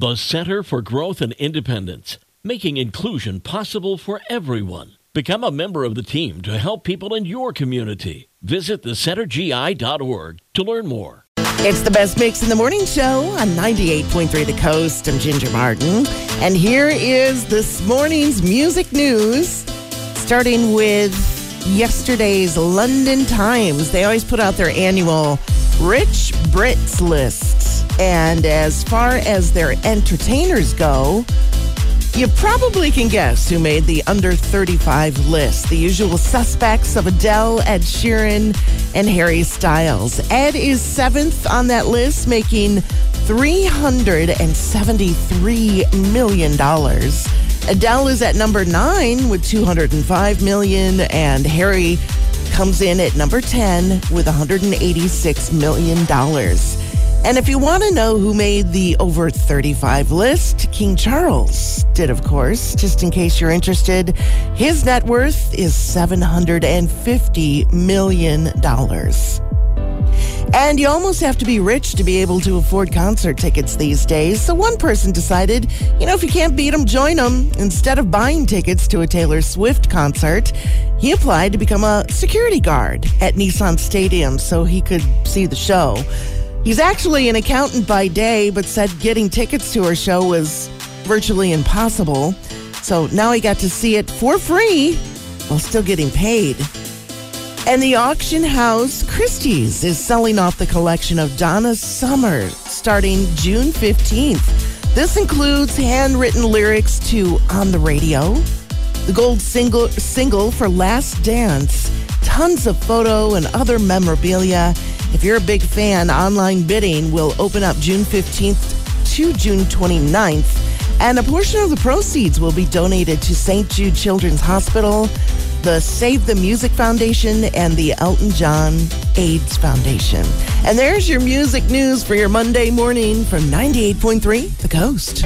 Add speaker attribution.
Speaker 1: The Center for Growth and Independence, making inclusion possible for everyone. Become a member of the team to help people in your community. Visit thecentergi.org to learn more.
Speaker 2: It's the best mix in the morning show on 98.3 The Coast. I'm Ginger Martin. And here is this morning's music news, starting with yesterday's London Times. They always put out their annual Rich Brits list. And as far as their entertainers go, you probably can guess who made the under 35 list. The usual suspects of Adele, Ed Sheeran, and Harry Styles. Ed is seventh on that list, making $373 million. Adele is at number nine with 205 million, and Harry comes in at number 10 with 186 million dollars. And if you want to know who made the over 35 list, King Charles did, of course. Just in case you're interested, his net worth is $750 million. And you almost have to be rich to be able to afford concert tickets these days. So one person decided, you know, if you can't beat them, join them. Instead of buying tickets to a Taylor Swift concert, he applied to become a security guard at Nissan Stadium so he could see the show. He's actually an accountant by day, but said getting tickets to her show was virtually impossible. So now he got to see it for free while still getting paid. And the auction house Christie's is selling off the collection of Donna Summer starting June 15th. This includes handwritten lyrics to On the Radio, the gold single single for Last Dance, tons of photo and other memorabilia. If you're a big fan, online bidding will open up June 15th to June 29th, and a portion of the proceeds will be donated to St. Jude Children's Hospital, the Save the Music Foundation, and the Elton John AIDS Foundation. And there's your music news for your Monday morning from 98.3 The Coast.